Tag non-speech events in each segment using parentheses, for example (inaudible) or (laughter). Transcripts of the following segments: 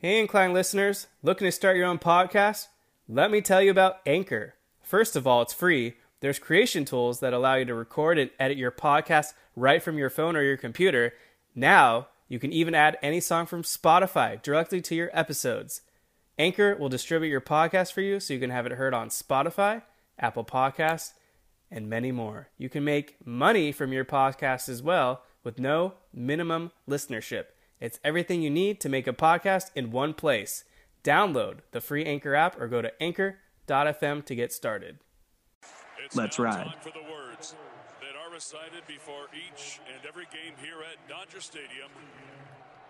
Hey, Incline listeners, looking to start your own podcast? Let me tell you about Anchor. First of all, it's free. There's creation tools that allow you to record and edit your podcast right from your phone or your computer. Now, you can even add any song from Spotify directly to your episodes. Anchor will distribute your podcast for you so you can have it heard on Spotify, Apple Podcasts, and many more. You can make money from your podcast as well with no minimum listenership. It's everything you need to make a podcast in one place. Download the free Anchor app or go to anchor.fm to get started. It's Let's now ride. Time for the words that are recited before each and every game here at Dodger Stadium.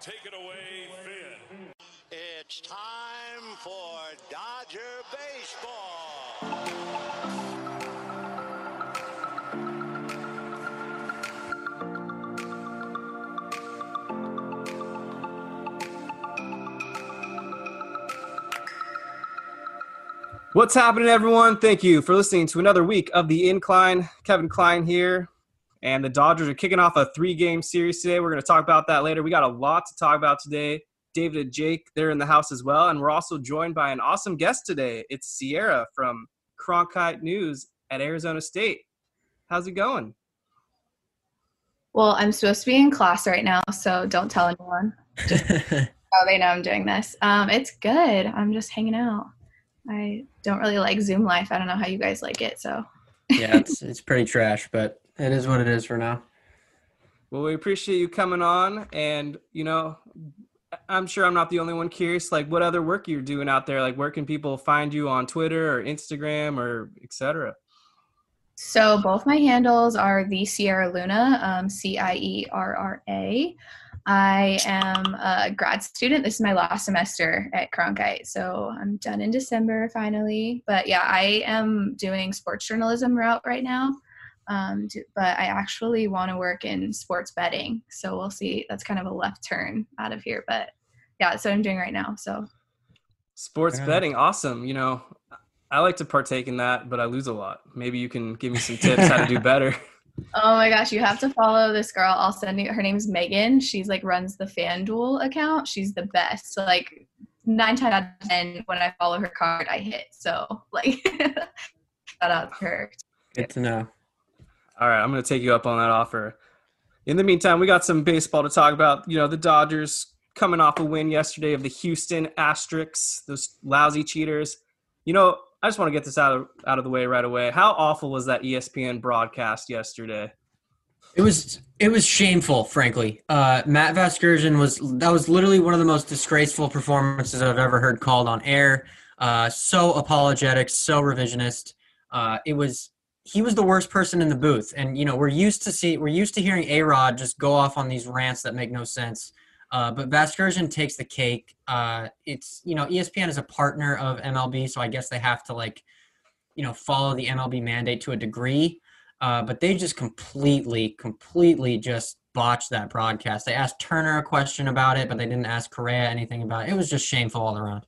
Take it away, Vin. It's time for Dodger Baseball. What's happening, everyone? Thank you for listening to another week of the Incline. Kevin Klein here, and the Dodgers are kicking off a three-game series today. We're going to talk about that later. We got a lot to talk about today. David and Jake, they're in the house as well, and we're also joined by an awesome guest today. It's Cierra from Cronkite News at Arizona State. How's it going? Well, I'm supposed to be in class right now, so don't tell anyone. (laughs) Oh, they know I'm doing this. Um, it's good. I'm just hanging out. I don't really like Zoom life. I don't know how you guys like it, so yeah, it's (laughs) it's pretty trash, but it is what it is for now. Well, we appreciate you coming on, and you know, I'm sure I'm not the only one curious. Like, what other work you're doing out there? Like, where can people find you on Twitter or Instagram or etc. so both my handles are the Cierra Luna, um, C I E R R A. I am a grad student. This is my last semester at Cronkite, so I'm done in December finally. But yeah, I am doing sports journalism route right now. Um, d- but I actually want to work in sports betting, so we'll see. That's kind of a left turn out of here, but yeah, that's what I'm doing right now. So Sports Yeah. betting, awesome. You know, I like to partake in that, but I lose a lot. Maybe you can give me some tips how to do better. (laughs) Oh my gosh, you have to follow this girl. I'll send you. Her name's Megan. She's like runs the FanDuel account. She's the best. So like nine times out of ten, when I follow her card, I hit. So like, (laughs) shout out to her. Good to know. All right, I'm going to take you up on that offer. In the meantime, we got some baseball to talk about. You know, the Dodgers coming off a win yesterday of the Houston Asterix, those lousy cheaters. You know, I just want to get this out of out of the way right away. How awful was that ESPN broadcast yesterday? It was it was shameful, frankly. Uh, Matt Vasgersian was that was literally one of the most disgraceful performances I've ever heard called on air. Uh, so apologetic, so revisionist. Uh, it was he was the worst person in the booth, and you know we're used to see we're used to hearing A Rod just go off on these rants that make no sense. Uh, but Vasgersian takes the cake. Uh, it's you know ESPN is a partner of MLB, so I guess they have to like you know follow the MLB mandate to a degree. Uh, but they just completely, completely just botched that broadcast. They asked Turner a question about it, but they didn't ask Correa anything about it. It was just shameful all around.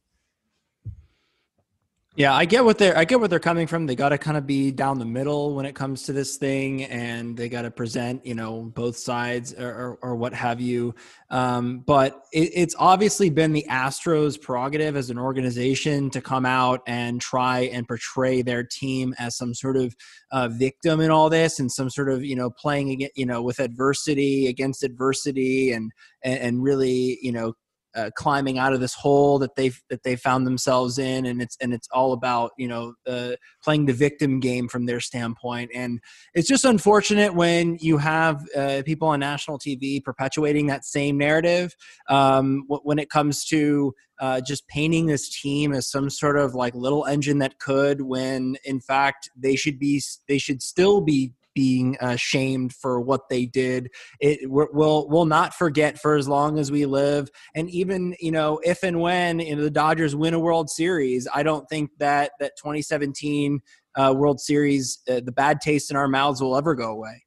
Yeah, I get what they're I get what they're coming from. They got to kind of be down the middle when it comes to this thing, and they got to present, you know, both sides or, or, or what have you. Um, but it, it's obviously been the Astros' prerogative as an organization to come out and try and portray their team as some sort of uh, victim in all this, and some sort of you know playing against you know with adversity against adversity, and and, and really you know uh, climbing out of this hole that they've that they found themselves in, and it's and it's all about you know uh, playing the victim game from their standpoint, and it's just unfortunate when you have uh, people on national TV perpetuating that same narrative um, when it comes to uh, just painting this team as some sort of like little engine that could, when in fact they should be they should still be being uh, shamed for what they did. It we'll we'll not forget for as long as we live and even you know if and when you know, the Dodgers win a World Series, I don't think that that 2017 uh, World Series, uh, the bad taste in our mouths will ever go away.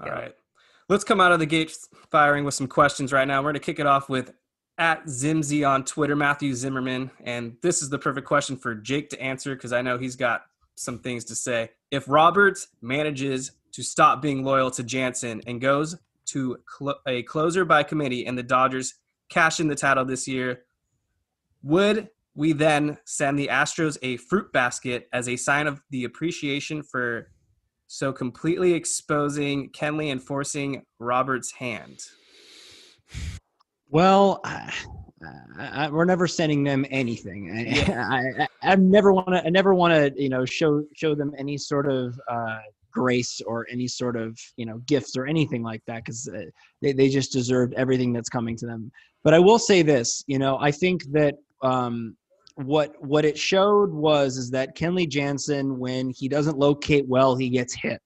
All right. Let's come out of the gate firing with some questions right now. We're going to kick it off with at Zimzy on Twitter, Matthew Zimmerman. And this is the perfect question for Jake to answer because I know he's got some things to say. If Roberts manages to stop being loyal to Jansen and goes to cl- a closer by committee and the Dodgers cash in the title this year, would we then send the Astros a fruit basket as a sign of the appreciation for so completely exposing Kenley and forcing Roberts' hand? Well, I, I, we're never sending them anything. I, (laughs) I, I never want to. I never want to, you know, show show them any sort of uh, grace or any sort of you know gifts or anything like that because uh, they they just deserved everything that's coming to them. But I will say this, you know, I think that um, what what it showed was is that Kenley Jansen, when he doesn't locate well, he gets hit,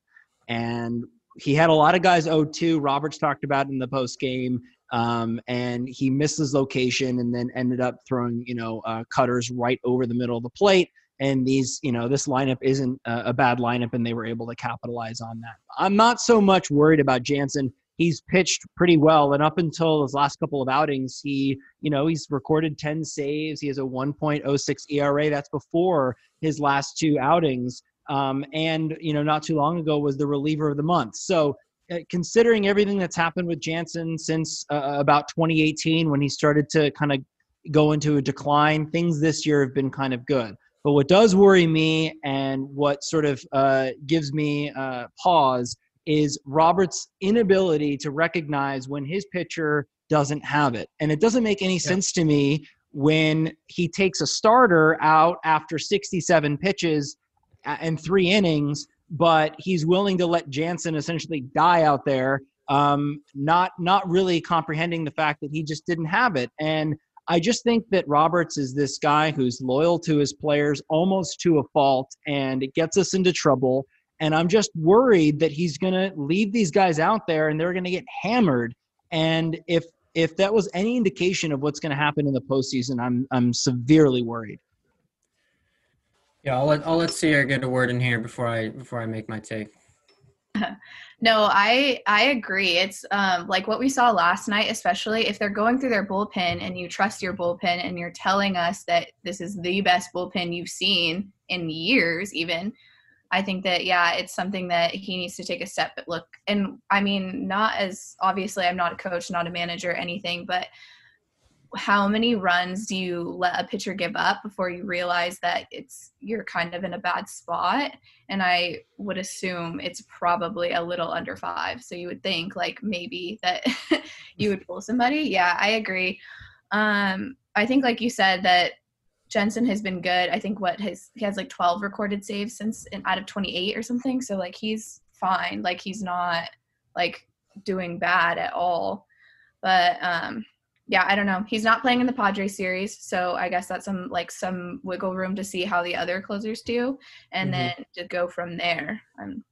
and he had a lot of guys 0-2. Roberts talked about in the post game um, and he missed his location and then ended up throwing you know uh, cutters right over the middle of the plate. And these you know this lineup isn't a, a, bad lineup and they were able to capitalize on that. I'm not so much worried about jansen. He's pitched pretty well. And up until his last couple of outings he you know he's recorded 10 saves. He has a 1.06 era that's before his last two outings. Um, and you know not too long ago was the reliever of the month. So considering everything that's happened with Jansen since uh, uh about 2018 when he started to kind of go into a decline, things this year have been kind of good. But what does worry me and what sort of uh, gives me uh, pause is Robert's inability to recognize when his pitcher doesn't have it. And it doesn't make any yeah. sense to me when he takes a starter out after 67 pitches and three innings but he's willing to let Jansen essentially die out there, um, not not really comprehending the fact that he just didn't have it. And I just think that Roberts is this guy who's loyal to his players almost to a fault, and it gets us into trouble. And I'm just worried that he's going to leave these guys out there, and they're going to get hammered. And if if that was any indication of what's going to happen in the postseason, I'm I'm severely worried. Yeah, I'll let I'll let Cierra get a word in here before I before I make my take. (laughs) no, I I agree. It's um like what we saw last night, especially if they're going through their bullpen and you trust your bullpen and you're telling us that this is the best bullpen you've seen in years, even. I think that yeah, it's something that he needs to take a step but look. And I mean, not as obviously I'm not a coach, not a manager, anything, but how many runs do you let a pitcher give up before you realize that it's you're kind of in a bad spot? And i would assume it's probably a little under five. So you would think like maybe that (laughs) you would pull somebody. Yeah i agree. Um i think like you said that Jansen has been good. I think what his he has like 12 recorded saves since out of 28 or something. So like he's fine. Like he's not like doing bad at all. But um yeah, I don't know. He's not playing in the Padres series, so I guess that's some like some wiggle room to see how the other closers do, and mm-hmm. then to go from there. Um,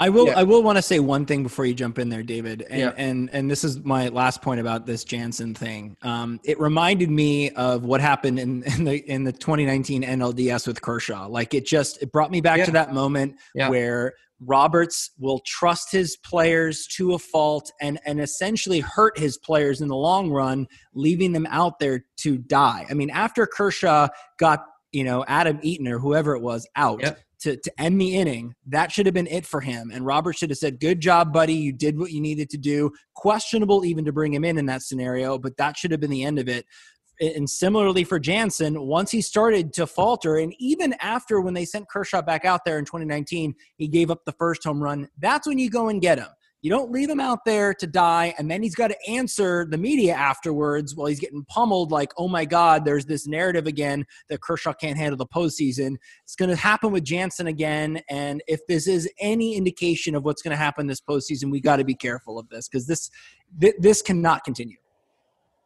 I will. Yeah. I will want to say one thing before you jump in there, David, and yeah. and and this is my last point about this Jansen thing. Um, it reminded me of what happened in, in the in the 2019 NLDS with Kershaw. Like it just it brought me back yeah. to that moment where Roberts will trust his players to a fault and and essentially hurt his players in the long run, leaving them out there to die. I mean, after Kershaw got you know Adam Eaton or whoever it was out. Yep. To, to end the inning, that should have been it for him. And Roberts should have said, Good job, buddy. You did what you needed to do. Questionable even to bring him in in that scenario, but that should have been the end of it and similarly for Jansen, once he started to falter, and even after when they sent Kershaw back out there in 2019, he gave up the first home run. That's when you go and get him. You don't leave him out there to die, and then he's got to answer the media afterwards while he's getting pummeled. Like, oh my God, there's this narrative again that Kershaw can't handle the postseason. It's going to happen with Jansen again, and if this is any indication of what's going to happen this postseason, we got to be careful of this because this th- this cannot continue.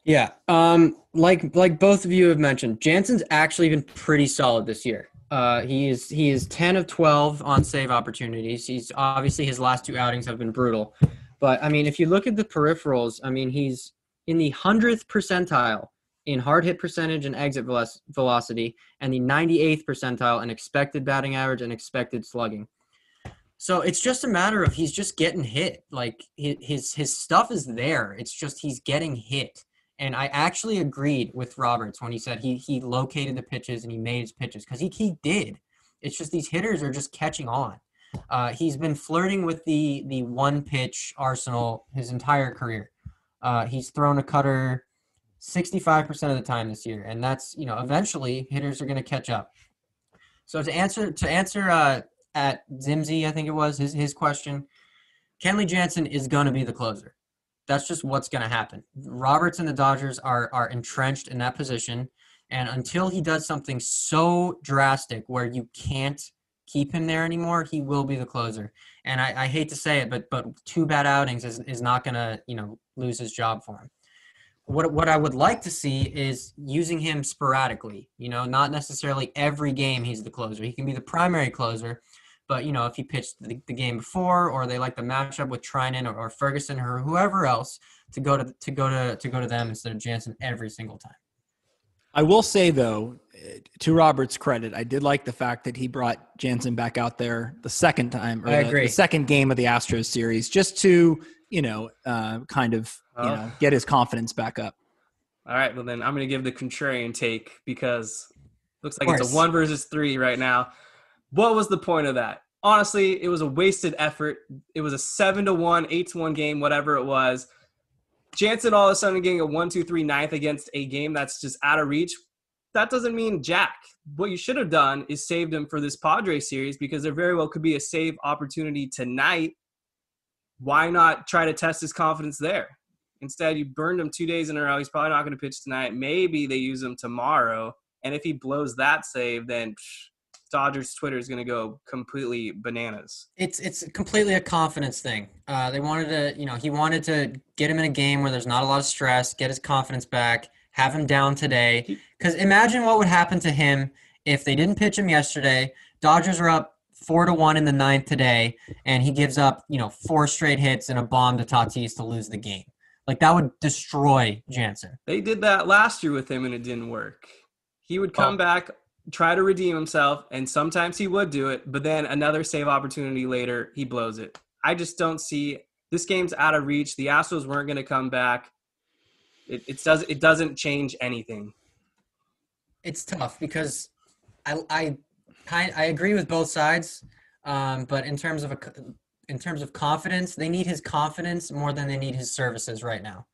Yeah. Um, like like both of you have mentioned, Jansen's actually been pretty solid this year. Uh, he is he is 10 of 12 on save opportunities. He's obviously his last two outings have been brutal. But I mean, if you look at the peripherals, I mean, he's in the 100th percentile in hard hit percentage and exit velocity and the 98th percentile in expected batting average and expected slugging. So it's just a matter of he's just getting hit. Like his his stuff is there. It's just he's getting hit. And I actually agreed with Roberts when he said he he located the pitches and he made his pitches because he he did. It's just these hitters are just catching on. Uh, he's been flirting with the the one pitch arsenal his entire career. Uh, he's thrown a cutter 65% of the time this year. And that's, you know, eventually hitters are going to catch up. So to answer, to answer, uh, at Zimzi, I think it was his, his question, Kenley Jansen is going to be the closer. That's just what's going to happen. Roberts and the Dodgers are, are entrenched in that position. And until he does something so drastic where you can't keep him there anymore, he will be the closer. And I, I hate to say it, but but two bad outings is, is not gonna, you know, lose his job for him. What what I would like to see is using him sporadically, you know, not necessarily every game he's the closer. He can be the primary closer, but you know, if he pitched the, the game before or they like the matchup with Treinen or, or Ferguson or whoever else to go to to go to to go to them instead of Jansen every single time. I will say though, to Robert's credit, I did like the fact that he brought Jansen back out there the second time, or I the, agree. the second game of the Astros series, just to you know, uh, kind of you Oh. know, get his confidence back up. All right, well then I'm going to give the contrarian take because looks like it's a one versus three right now. What was the point of that? Honestly, it was a wasted effort. It was a seven to one, eight to one game, whatever it was. Jansen all of a sudden getting a one, two, three ninth against a game that's just out of reach. That doesn't mean jack. What you should have done is saved him for this Padre series because there very well could be a save opportunity tonight. Why not try to test his confidence there? Instead, you burned him two days in a row. He's probably not going to pitch tonight. Maybe they use him tomorrow. And if he blows that save, then psh, Dodgers Twitter is going to go completely bananas. It's it's completely a confidence thing. Uh, they wanted to, you know, he wanted to get him in a game where there's not a lot of stress, get his confidence back, have him down today. Because imagine what would happen to him if they didn't pitch him yesterday. Dodgers are up four to one in the ninth today, and he gives up, you know, four straight hits and a bomb to Tatis to lose the game. Like that would destroy Jansen. They did that last year with him and it didn't work. He would come Oh. back, try to redeem himself, and sometimes he would do it, but then another save opportunity later, he blows it. I just don't see this game's out of reach. The Astros weren't going to come back. It, it does it doesn't change anything. it's tough because I I I agree with both sides, um, but in terms of a in terms of confidence, they need his confidence more than they need his services right now.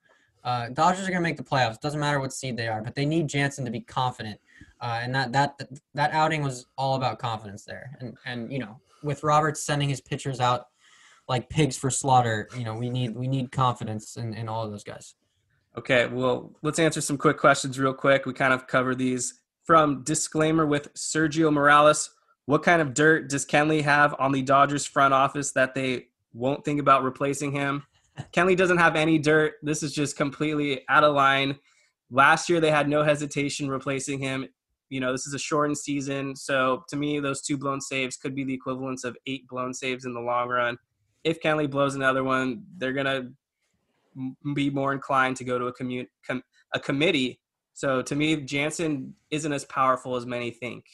Uh, Dodgers are going to make the playoffs. Doesn't matter what seed they are, but they need Jansen to be confident, uh, and that that that outing was all about confidence there. And and you know, with Roberts sending his pitchers out like pigs for slaughter, you know, we need we need confidence in, in all of those guys. Okay, well, let's answer some quick questions real quick. We kind of covered these from disclaimer with Sergio Morales. What kind of dirt does Kenley have on the Dodgers front office that they won't think about replacing him? Kenley doesn't have any dirt. This is just completely out of line. Last year they had no hesitation replacing him. You know, this is a shortened season, so to me, those two blown saves could be the equivalence of eight blown saves in the long run. If Kenley blows another one, they're gonna m- be more inclined to go to a commu- com- a committee. So to me, Jansen isn't as powerful as many think.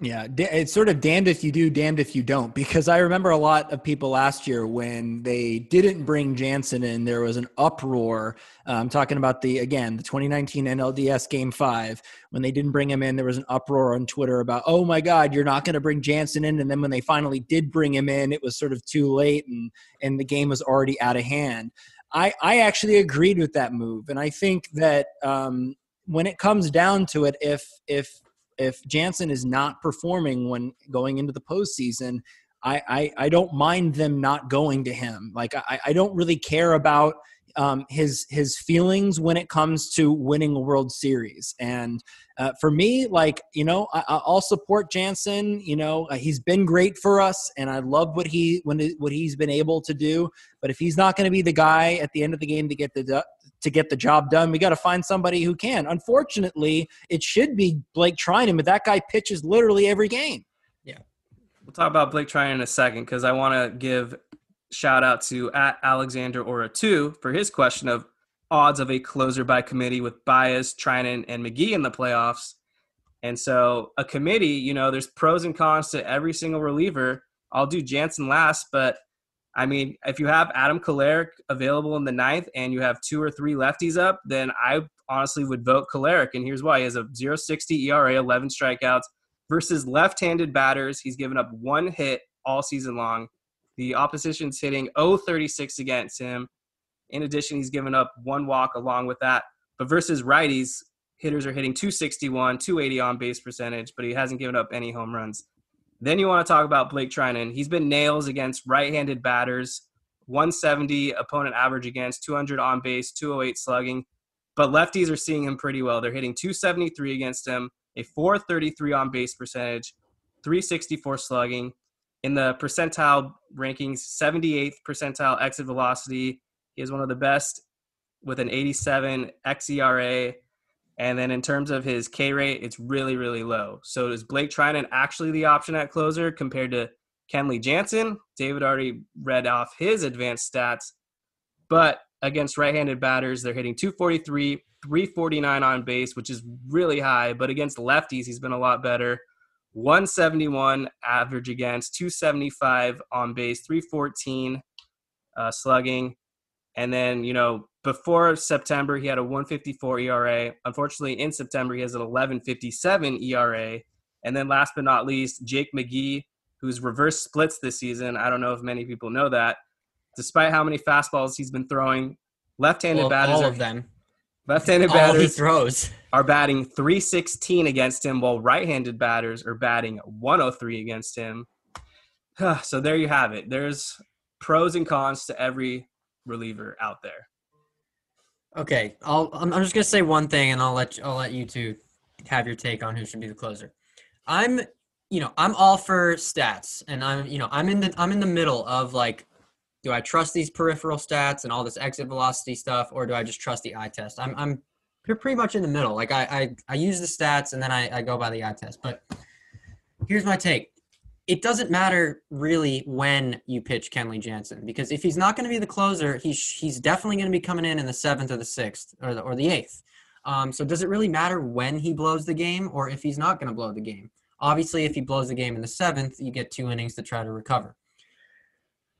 Yeah, it's sort of damned if you do, damned if you don't. Because I remember a lot of people last year when they didn't bring Jansen in, there was an uproar. Uh, I'm talking about the again the 2019 NLDS Game Five when they didn't bring him in. There was an uproar on Twitter about, oh my God, you're not going to bring Jansen in. And then when they finally did bring him in, it was sort of too late, and and the game was already out of hand. I I actually agreed with that move, and I think that um, when it comes down to it, if if if Jansen is not performing when going into the postseason, I, I, I don't mind them not going to him. Like I, I don't really care about um, his his feelings when it comes to winning a World Series. And uh, for me, like you know, I, I'll support Jansen. You know, uh, he's been great for us, and I love what he when what he's been able to do. But if he's not going to be the guy at the end of the game to get the to get the job done, we got to find somebody who can. Unfortunately, it should be Blake Treinen, but that guy pitches literally every game. Yeah. We'll talk about Blake Treinen in a second because I want to give shout out to at Alexander Ora two for his question of odds of a closer by committee with Baez, Trinan, and McGee in the playoffs. And so a committee, you know, there's pros and cons to every single reliever. I'll do Jansen last, but I mean, if you have Adam Kolarek available in the ninth and you have two or three lefties up, then I honestly would vote Kolarek. And here's why: he has a 0.60 ERA, 11 strikeouts versus left-handed batters. He's given up one hit all season long. The opposition's hitting 0.36 against him. In addition, he's given up one walk along with that. But versus righties, hitters are hitting 261, 280 on base percentage, but he hasn't given up any home runs. Then you want to talk about Blake Treinen. He's been nails against right-handed batters, 170 opponent average against, 200 on base, 208 slugging. But lefties are seeing him pretty well. They're hitting 273 against him, a 433 on base percentage, 364 slugging. In the percentile rankings, 78th percentile exit velocity. He is one of the best with an 87 xERA. And then in terms of his K rate, it's really, really low. So is Blake Treinen actually the option at closer compared to Kenley Jansen? David already read off his advanced stats. But against right-handed batters, they're hitting 243, 349 on base, which is really high. But against lefties, he's been a lot better. 171 average against, 275 on base, 314 uh, slugging. And then, you know, before September, he had a 154 ERA. Unfortunately, in September, he has an 1157 ERA. And then last but not least, Jake McGee, who's reverse splits this season. I don't know if many people know that. Despite how many fastballs he's been throwing, left-handed Well, batters all are, of them. left-handed All he throws. are batting 316 against him, while right-handed batters are batting 103 against him. (sighs) so there you have it. There's pros and cons to every reliever out there. Okay, I'll. I'm just gonna say one thing, and I'll let you, I'll let you two have your take on who should be the closer. I'm, you know, I'm all for stats, and I'm, you know, I'm in the I'm in the middle of like, do I trust these peripheral stats and all this exit velocity stuff, or do I just trust the eye test? I'm I'm pre- pretty much in the middle. Like I I, I use the stats and then I, I go by the eye test. But here's my take. It doesn't matter really when you pitch Kenley Jansen because if he's not going to be the closer, he's he's definitely going to be coming in in the seventh or the sixth or the or the eighth. Um, so does it really matter when he blows the game or if he's not going to blow the game? Obviously, if he blows the game in the seventh, you get two innings to try to recover.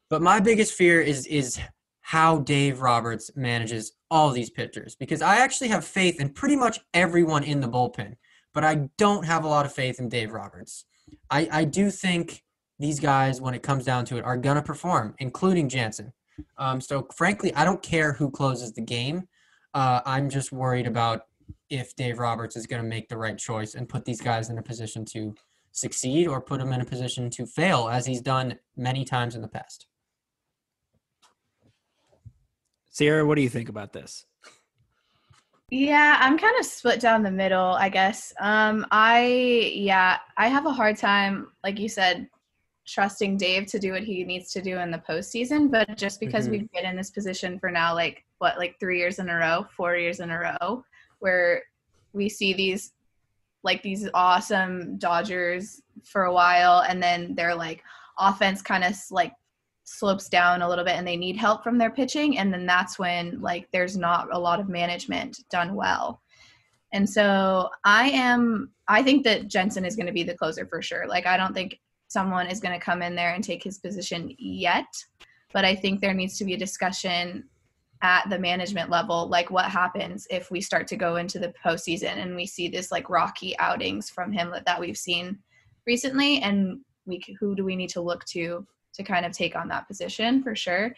But my biggest fear is is how Dave Roberts manages all these pitchers because I actually have faith in pretty much everyone in the bullpen, but I don't have a lot of faith in Dave Roberts. I, I do think these guys, when it comes down to it, are going to perform, including Jansen. Um, so, frankly, I don't care who closes the game. Uh, I'm just worried about if Dave Roberts is going to make the right choice and put these guys in a position to succeed or put them in a position to fail, as he's done many times in the past. Cierra, what do you think about this? Yeah, I'm kind of split down the middle, I guess. Um, I yeah, I have a hard time, like you said, trusting Dave to do what he needs to do in the postseason. But just because Mhm. we've been in this position for now, like what, like three years in a row, four years in a row, where we see these like these awesome Dodgers for a while, and then they're like offense kind of like slopes down a little bit and they need help from their pitching and then that's when like there's not a lot of management done well. And so i am i think that jansen is going to be the closer for sure. Like i don't think someone is going to come in there and take his position yet but i think there needs to be a discussion at the management level like what happens if we start to go into the postseason and we see this like rocky outings from him that, that we've seen recently and we who do we need to look to to kind of take on that position for sure.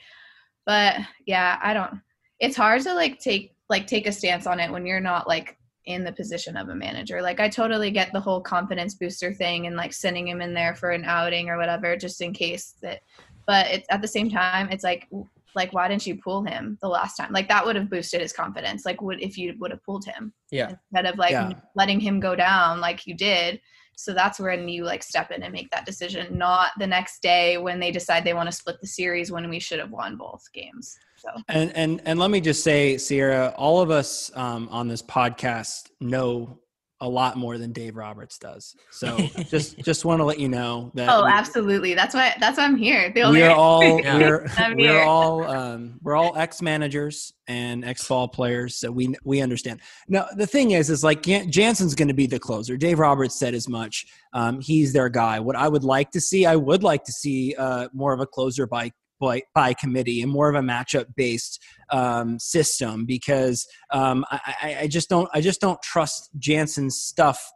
But yeah, I don't it's hard to like take like take a stance on it when you're not like in the position of a manager. Like I totally get the whole confidence booster thing and like sending him in there for an outing or whatever just in case that but it's at the same time it's like like why didn't you pull him the last time? Like that would have boosted his confidence. Like would if you would have pulled him Yeah. instead of like Yeah. letting him go down like you did. So that's when you like step in and make that decision, not the next day when they decide they want to split the series when we should have won both games. So And and and let me just say, Cierra, all of us um, on this podcast know a lot more than Dave Roberts does. So (laughs) just just want to let you know that. Oh, we- absolutely. That's why that's why I'm here. The we're all Yeah. we're, (laughs) we're here. all um, we're all ex managers and ex ball players, so we we understand. Now the thing is, is like Jansen's going to be the closer. Dave Roberts said as much. Um, he's their guy. What I would like to see, I would like to see uh, more of a closer by by, by committee and more of a matchup based um, system because um, I, I, just don't I just don't trust Jansen's stuff.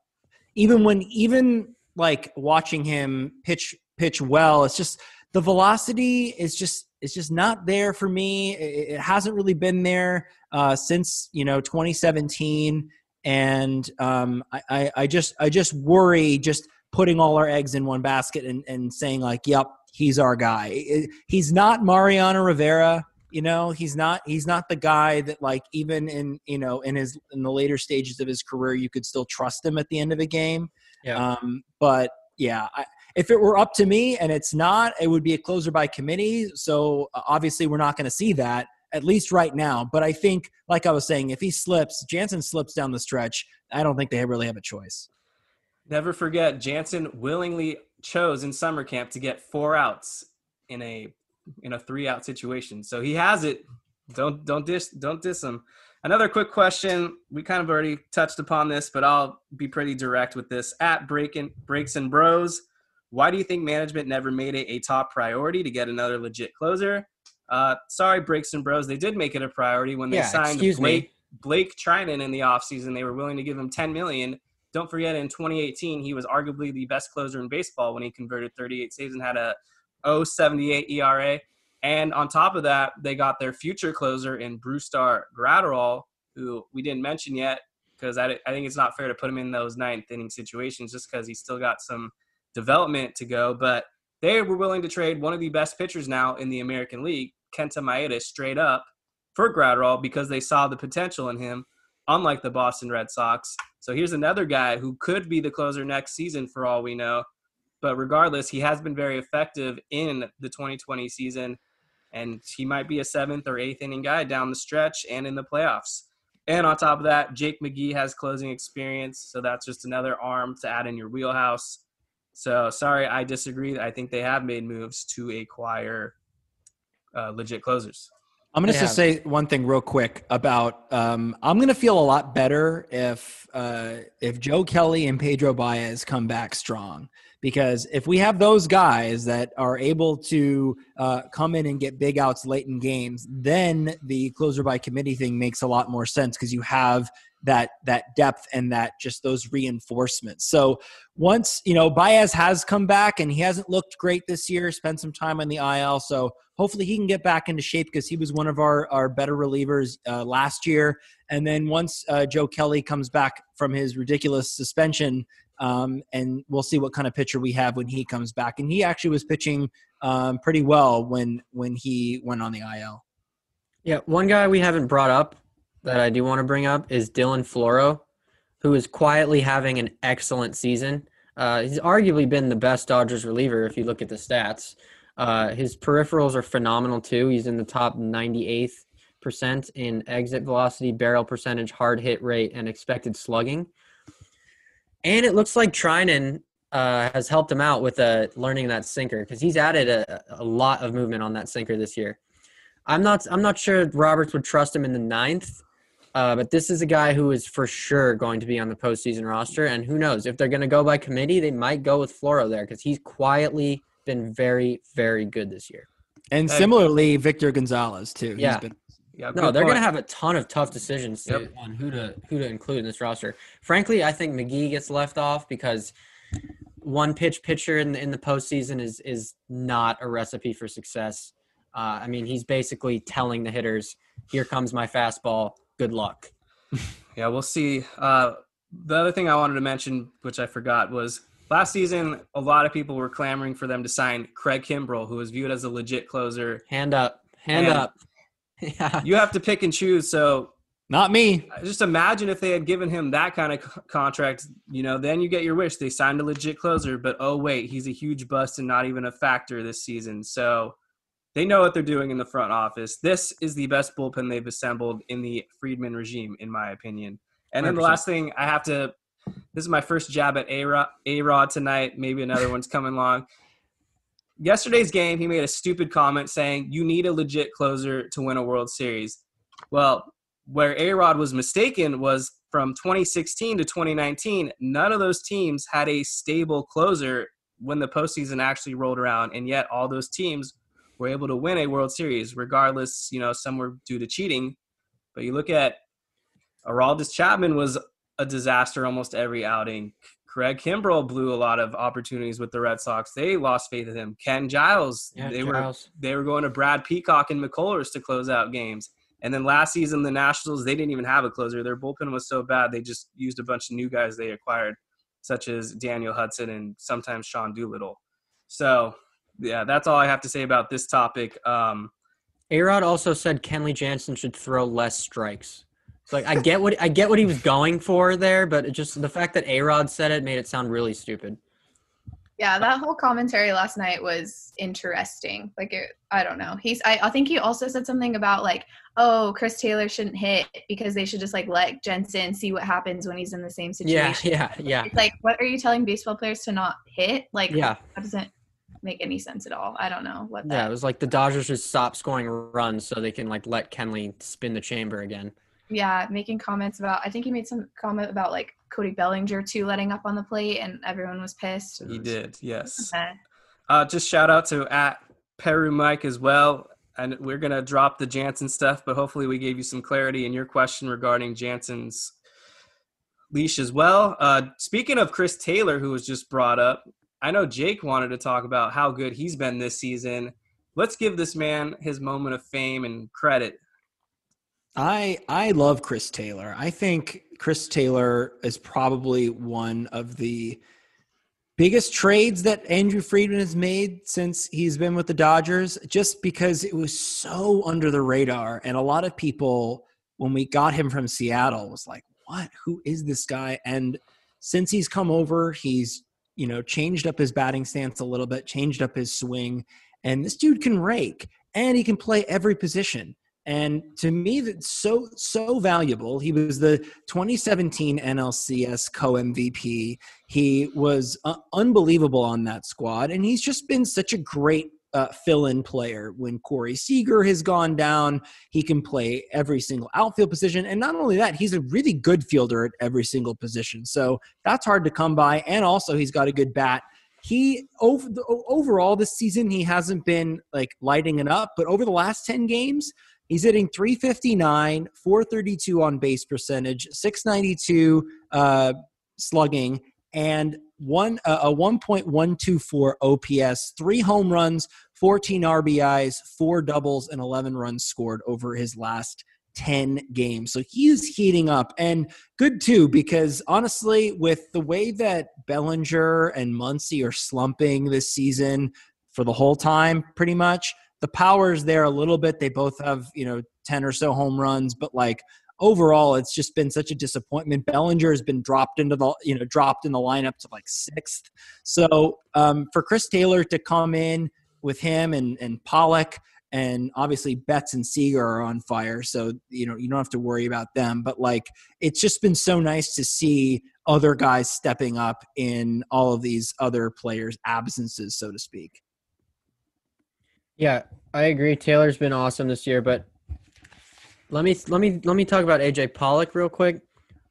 Even when even like watching him pitch pitch well, it's just the velocity is just it's just not there for me. It, it hasn't really been there uh, since you know 2017, and um, I, I, I just I just worry just putting all our eggs in one basket and, and saying like, "Yep, he's our guy." He's not Mariano Rivera. You know, he's not he's not the guy that like even in you know in his in the later stages of his career you could still trust him at the end of a game. Yeah. Um, but yeah, I, if it were up to me and it's not, it would be a closer by committee. So uh, obviously we're not going to see that at least right now. But I think, like I was saying, if he slips, Jansen slips down the stretch. I don't think they really have a choice. Never forget, Jansen willingly chose in summer camp to get four outs in a in a three out situation. So he has it. Don't don't diss don't diss him. Another quick question. We kind of already touched upon this, but I'll be pretty direct with this. At Breaking Breaks and Bros, why do you think management never made it a top priority to get another legit closer? Uh, sorry, Breaks and Bros. They did make it a priority when they Yeah, signed excuse me. Blake Blake Treinen in the offseason. They were willing to give him 10 million. Don't forget, in 2018, he was arguably the best closer in baseball when he converted 38 saves and had a 0.78 ERA. And on top of that, they got their future closer in Brusdar Graterol, who we didn't mention yet because I, I think it's not fair to put him in those ninth inning situations just because he's still got some development to go. But they were willing to trade one of the best pitchers now in the American League, Kenta Maeda, straight up for Gratterall because they saw the potential in him, unlike the Boston Red Sox. So here's another guy who could be the closer next season for all we know. But regardless, he has been very effective in the 2020 season, and he might be a seventh or eighth inning guy down the stretch and in the playoffs. And on top of that, Jake McGee has closing experience, so that's just another arm to add in your wheelhouse. So sorry, I disagree. I think they have made moves to acquire uh, legit closers. I'm going to just say one thing real quick about. Um, I'm going to feel a lot better if uh, if Joe Kelly and Pedro Baez come back strong because if we have those guys that are able to uh, come in and get big outs late in games, then the closer by committee thing makes a lot more sense because you have that that depth and that just those reinforcements. So once you know Baez has come back and he hasn't looked great this year, spent some time on the IL, so hopefully he can get back into shape because he was one of our our better relievers uh, last year. And then once uh, Joe Kelly comes back from his ridiculous suspension, um, and we'll see what kind of pitcher we have when he comes back. And he actually was pitching um, pretty well when when he went on the IL. Yeah, one guy we haven't brought up that I do want to bring up is Dylan Floro, who is quietly having an excellent season. Uh, he's arguably been the best Dodgers reliever if you look at the stats. Uh, his peripherals are phenomenal too. He's in the top 98th percent in exit velocity, barrel percentage, hard hit rate, and expected slugging. And it looks like Treinen uh, has helped him out with uh, learning that sinker because he's added a, a lot of movement on that sinker this year. I'm not. I'm not sure Roberts would trust him in the ninth, uh, but this is a guy who is for sure going to be on the postseason roster. And who knows if they're going to go by committee, they might go with Floro there because he's quietly been very, very good this year. And Hey. similarly, Victor Gonzalez too. He's Yeah. been- Yeah, No, they're going to have a ton of tough decisions to, Yep. on who to who to include in this roster. Frankly, I think McGee gets left off because one pitch pitcher in the, in the postseason is is not a recipe for success. Uh, I mean, he's basically telling the hitters, "Here comes my fastball. Good luck." (laughs) Yeah, we'll see. Uh, the other thing I wanted to mention, which I forgot, was last season a lot of people were clamoring for them to sign Craig Kimbrel, who was viewed as a legit closer. Hand up, hand And- up. (laughs) yeah, You have to pick and choose. So not me. just imagine if they had given him that kind of c- contract, you know, then you get your wish. They signed a legit closer, but oh wait, he's a huge bust and not even a factor this season. So they know what they're doing in the front office. This is the best bullpen they've assembled in the Friedman regime, in my opinion. And then the 100%. last thing I have to, this is my first jab at A Rod tonight. Maybe another one's coming along. Yesterday's game, he made a stupid comment saying, You need a legit closer to win a World Series. Well, where A Rod was mistaken was from 2016 to 2019, none of those teams had a stable closer when the postseason actually rolled around. And yet all those teams were able to win a World Series, regardless, you know, some were due to cheating. But you look at Aroldis Chapman was a disaster almost every outing. Craig Kimbrel blew a lot of opportunities with the Red Sox. They lost faith in him. Ken Giles, Yeah, they Giles. were they were going to Brad Peacock and McCullers to close out games. And then last season, the Nationals, they didn't even have a closer. Their bullpen was so bad, they just used a bunch of new guys they acquired, such as Daniel Hudson and sometimes Sean Doolittle. So, yeah, that's all I have to say about this topic. Um, Arod also said Kenley Jansen should throw less strikes. So like I get what I get what he was going for there, but it just the fact that Arod said it made it sound really stupid. Yeah, that whole commentary last night was interesting. Like, it, I don't know. He's, I, I think he also said something about like, oh, Chris Taylor shouldn't hit because they should just like let Jansen see what happens when he's in the same Yeah, situation. yeah, yeah, It's like, what are you telling baseball players to not hit? Like, yeah. that doesn't make any sense at all. I don't know what that. Yeah, it was like the Dodgers should stop scoring runs so they can like let Kenley spin the chamber again. Yeah, making comments about. I think he made some comment about like Cody Bellinger too letting up on the plate, and everyone was pissed. he did, yes. Eh. Uh, just shout out to at Peru Mike as well. And we're going to drop the Jansen stuff, but hopefully we gave you some clarity in your question regarding Jansen's leash as well. Uh, speaking of Chris Taylor, who was just brought up, I know Jake wanted to talk about how good he's been this season. Let's give this man his moment of fame and credit. I I love Chris Taylor. I think Chris Taylor is probably one of the biggest trades that Andrew Friedman has made since he's been with the Dodgers just because it was so under the radar and a lot of people when we got him from Seattle was like, "What? Who is this guy?" And since he's come over, he's, you know, changed up his batting stance a little bit, changed up his swing, and this dude can rake and he can play every position. And to me, that's so so valuable. He was the 2017 NLCS co MVP. He was uh, unbelievable on that squad, and he's just been such a great uh, fill-in player. When Corey Seager has gone down, he can play every single outfield position, and not only that, he's a really good fielder at every single position. So that's hard to come by, and also he's got a good bat he over overall this season he hasn't been like lighting it up but over the last 10 games he's hitting 359 432 on base percentage 692 uh, slugging and one uh, a 1.124 ops three home runs 14 rbis four doubles and 11 runs scored over his last 10 games. So he's heating up and good too because honestly with the way that bellinger and muncy are slumping this season for the whole time pretty much the power's there a little bit they both have you know 10 or so home runs but like overall it's just been such a disappointment bellinger has been dropped into the you know dropped in the lineup to like sixth so um, for chris taylor to come in with him and and pollock and obviously Betts and Seager are on fire, so you know you don't have to worry about them. But like, it's just been so nice to see other guys stepping up in all of these other players' absences, so to speak. Yeah, I agree. Taylor's been awesome this year, but let me let me let me talk about AJ Pollock real quick.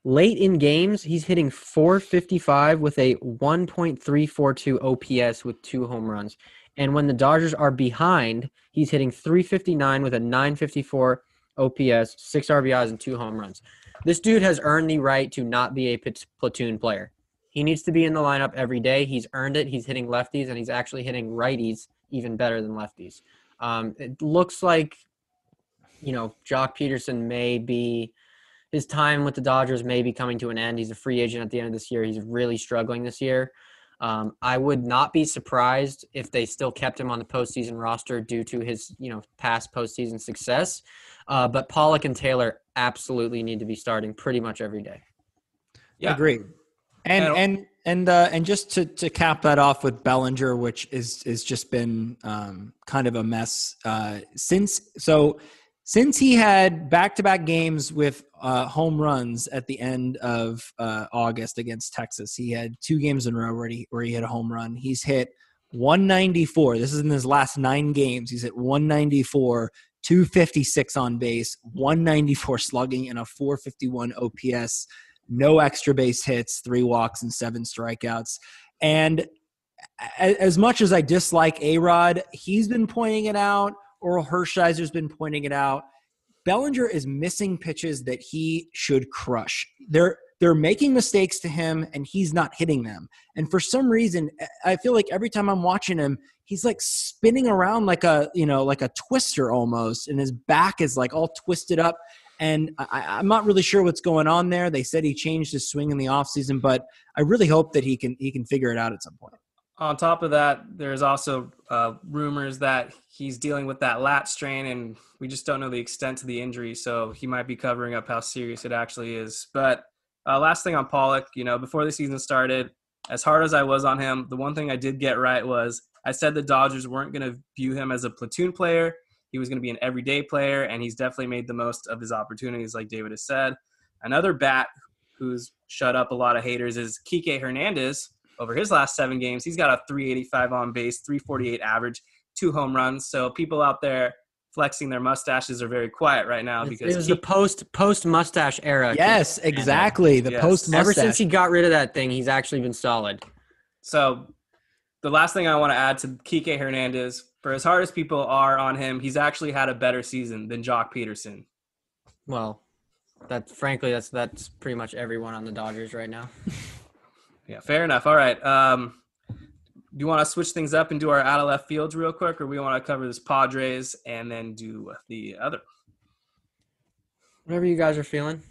Late in games, he's hitting 455 with a 1.342 OPS with two home runs. And when the Dodgers are behind, he's hitting 359 with a 954 OPS, six RBIs, and two home runs. This dude has earned the right to not be a platoon player. He needs to be in the lineup every day. He's earned it. He's hitting lefties, and he's actually hitting righties even better than lefties. Um, it looks like, you know, Joc Pederson may be his time with the Dodgers may be coming to an end. He's a free agent at the end of this year. He's really struggling this year. Um, I would not be surprised if they still kept him on the postseason roster due to his, you know, past postseason success. Uh, but Pollock and Taylor absolutely need to be starting pretty much every day. Yeah. Agreed. And And- and uh, and just to, to cap that off with Bellinger, which is is just been um, kind of a mess uh, since. So since he had back to back games with uh, home runs at the end of uh, August against Texas, he had two games in a row where he where he hit a home run. He's hit 194. This is in his last nine games. He's hit 194. 256 on base, 194 slugging, and a 451 OPS no extra base hits, three walks, and seven strikeouts. And as much as I dislike A Rod, he's been pointing it out. Orel Hershiser's been pointing it out. Bellinger is missing pitches that he should crush. There, they're making mistakes to him and he's not hitting them. And for some reason, I feel like every time I'm watching him, he's like spinning around like a you know like a twister almost, and his back is like all twisted up. And I, am not really sure what's going on there. They said he changed his swing in the offseason, but I really hope that he can he can figure it out at some point. On top of that, there's also uh, rumors that he's dealing with that lat strain, and we just don't know the extent of the injury. So he might be covering up how serious it actually is. But uh, last thing on Pollock, you know, before the season started, as hard as I was on him, the one thing I did get right was I said the Dodgers weren't going to view him as a platoon player. He was going to be an everyday player, and he's definitely made the most of his opportunities, like David has said. Another bat who's shut up a lot of haters is Kike Hernandez. Over his last seven games, he's got a 385 on base, 348 average, two home runs. So people out there flexing their mustaches are very quiet right now because it was the post post mustache era. Yes, uh, exactly. The Yes. post mustache. Ever since he got rid of that thing, he's actually been solid. So the last thing I want to add to Kike Hernandez, for as hard as people are on him, he's actually had a better season than Joc Pederson. Well, that frankly, that's that's pretty much everyone on the Dodgers right now. (laughs) Yeah, fair enough. All right. Um, do you want to switch things up and do our out of left fields real quick, or we want to cover this Padres and then do the other? Whatever you guys are feeling.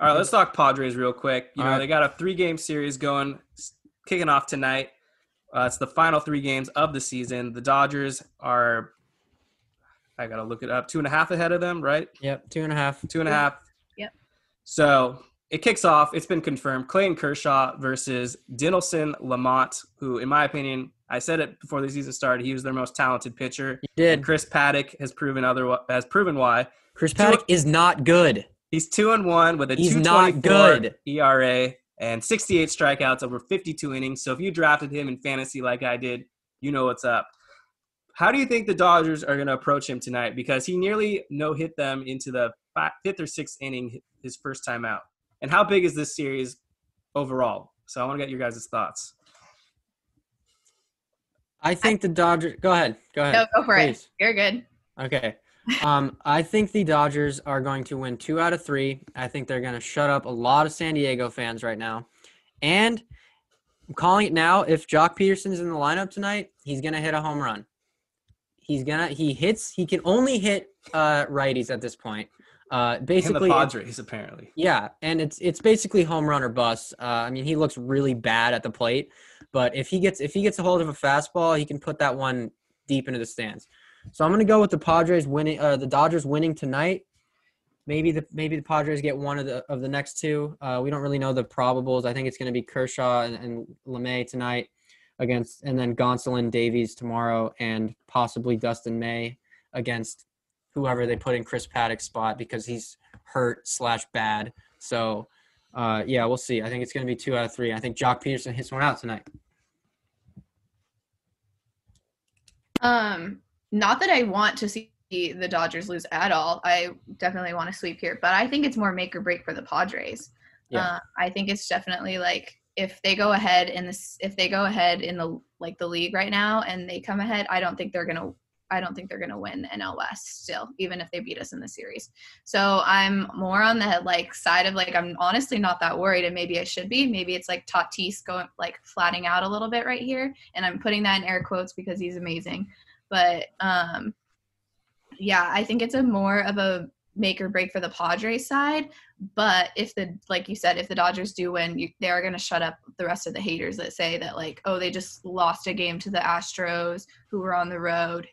All right, let's talk Padres real quick. You All know, right. they got a three game series going, kicking off tonight. Uh, it's the final three games of the season. The Dodgers are, I got to look it up, two and a half ahead of them, right? Yep, two and a half. Two and a half. Yep. So it kicks off. It's been confirmed. Clayton Kershaw versus Dinelson Lamet, who, in my opinion, I said it before the season started. He was their most talented pitcher. You did. And Chris Paddack has proven other has proven why. Chris Paddack is not good. He's two and one with a He's not good. ERA and sixty eight strikeouts over fifty two innings. So if you drafted him in fantasy like I did, you know what's up. How do you think the Dodgers are going to approach him tonight? Because he nearly no hit them into the fifth or sixth inning his first time out. And how big is this series overall? So I want to get your guys' thoughts. I think the Dodgers. Go ahead. Go ahead. No, go for please. it. You're good. Okay. Um, I think the Dodgers are going to win two out of three. I think they're going to shut up a lot of San Diego fans right now. And I'm calling it now. If Joc Pederson's in the lineup tonight, he's going to hit a home run. He's gonna. He hits. He can only hit uh, righties at this point. Uh, And the basically, Padres, apparently. yeah, and it's it's basically home run or bust. Uh, I mean, he looks really bad at the plate, but if he gets if he gets a hold of a fastball, he can put that one deep into the stands. So I'm gonna go with the Padres winning, uh, the Dodgers winning tonight. Maybe the maybe the Padres get one of the of the next two. Uh, we don't really know the probables. I think it's gonna be Kershaw and, and Lamet tonight against, and then Gonsolin Davies tomorrow, and possibly Dustin May against whoever they put in Chris Paddack's spot because he's hurt slash bad. So, uh, yeah, we'll see. I think it's going to be two out of three. I think Joc Pederson hits one out tonight. Um, not that I want to see the Dodgers lose at all. I definitely want to sweep here, but I think it's more make or break for the Padres. Yeah. Uh, I think it's definitely like if they go ahead in this, if they go ahead in the like the league right now and they come ahead, I don't think they're gonna. I don't think they're gonna win NL West still, even if they beat us in the series. So I'm more on the like side of like I'm honestly not that worried, and maybe I should be. Maybe it's like Tatis going like flatting out a little bit right here, and I'm putting that in air quotes because he's amazing. But um, yeah, I think it's a more of a make or break for the Padres side. But if the like you said, if the Dodgers do win, you, they are going to shut up the rest of the haters that say that like, oh, they just lost a game to the Astros who were on the road,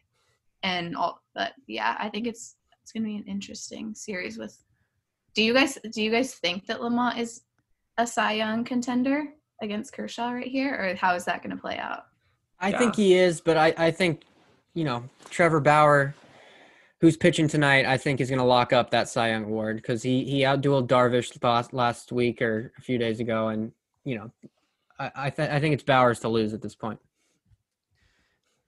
and all. But yeah, I think it's it's going to be an interesting series. With do you guys do you guys think that Lamet is a Cy Young contender against Kershaw right here, or how is that going to play out? I Yeah. think he is, but I, I think, you know, Trevor Bauer, who's pitching tonight, I think is going to lock up that Cy Young award because he he outdueled Darvish last last week or a few days ago, and you know, I I, th- I think it's Bauer's to lose at this point.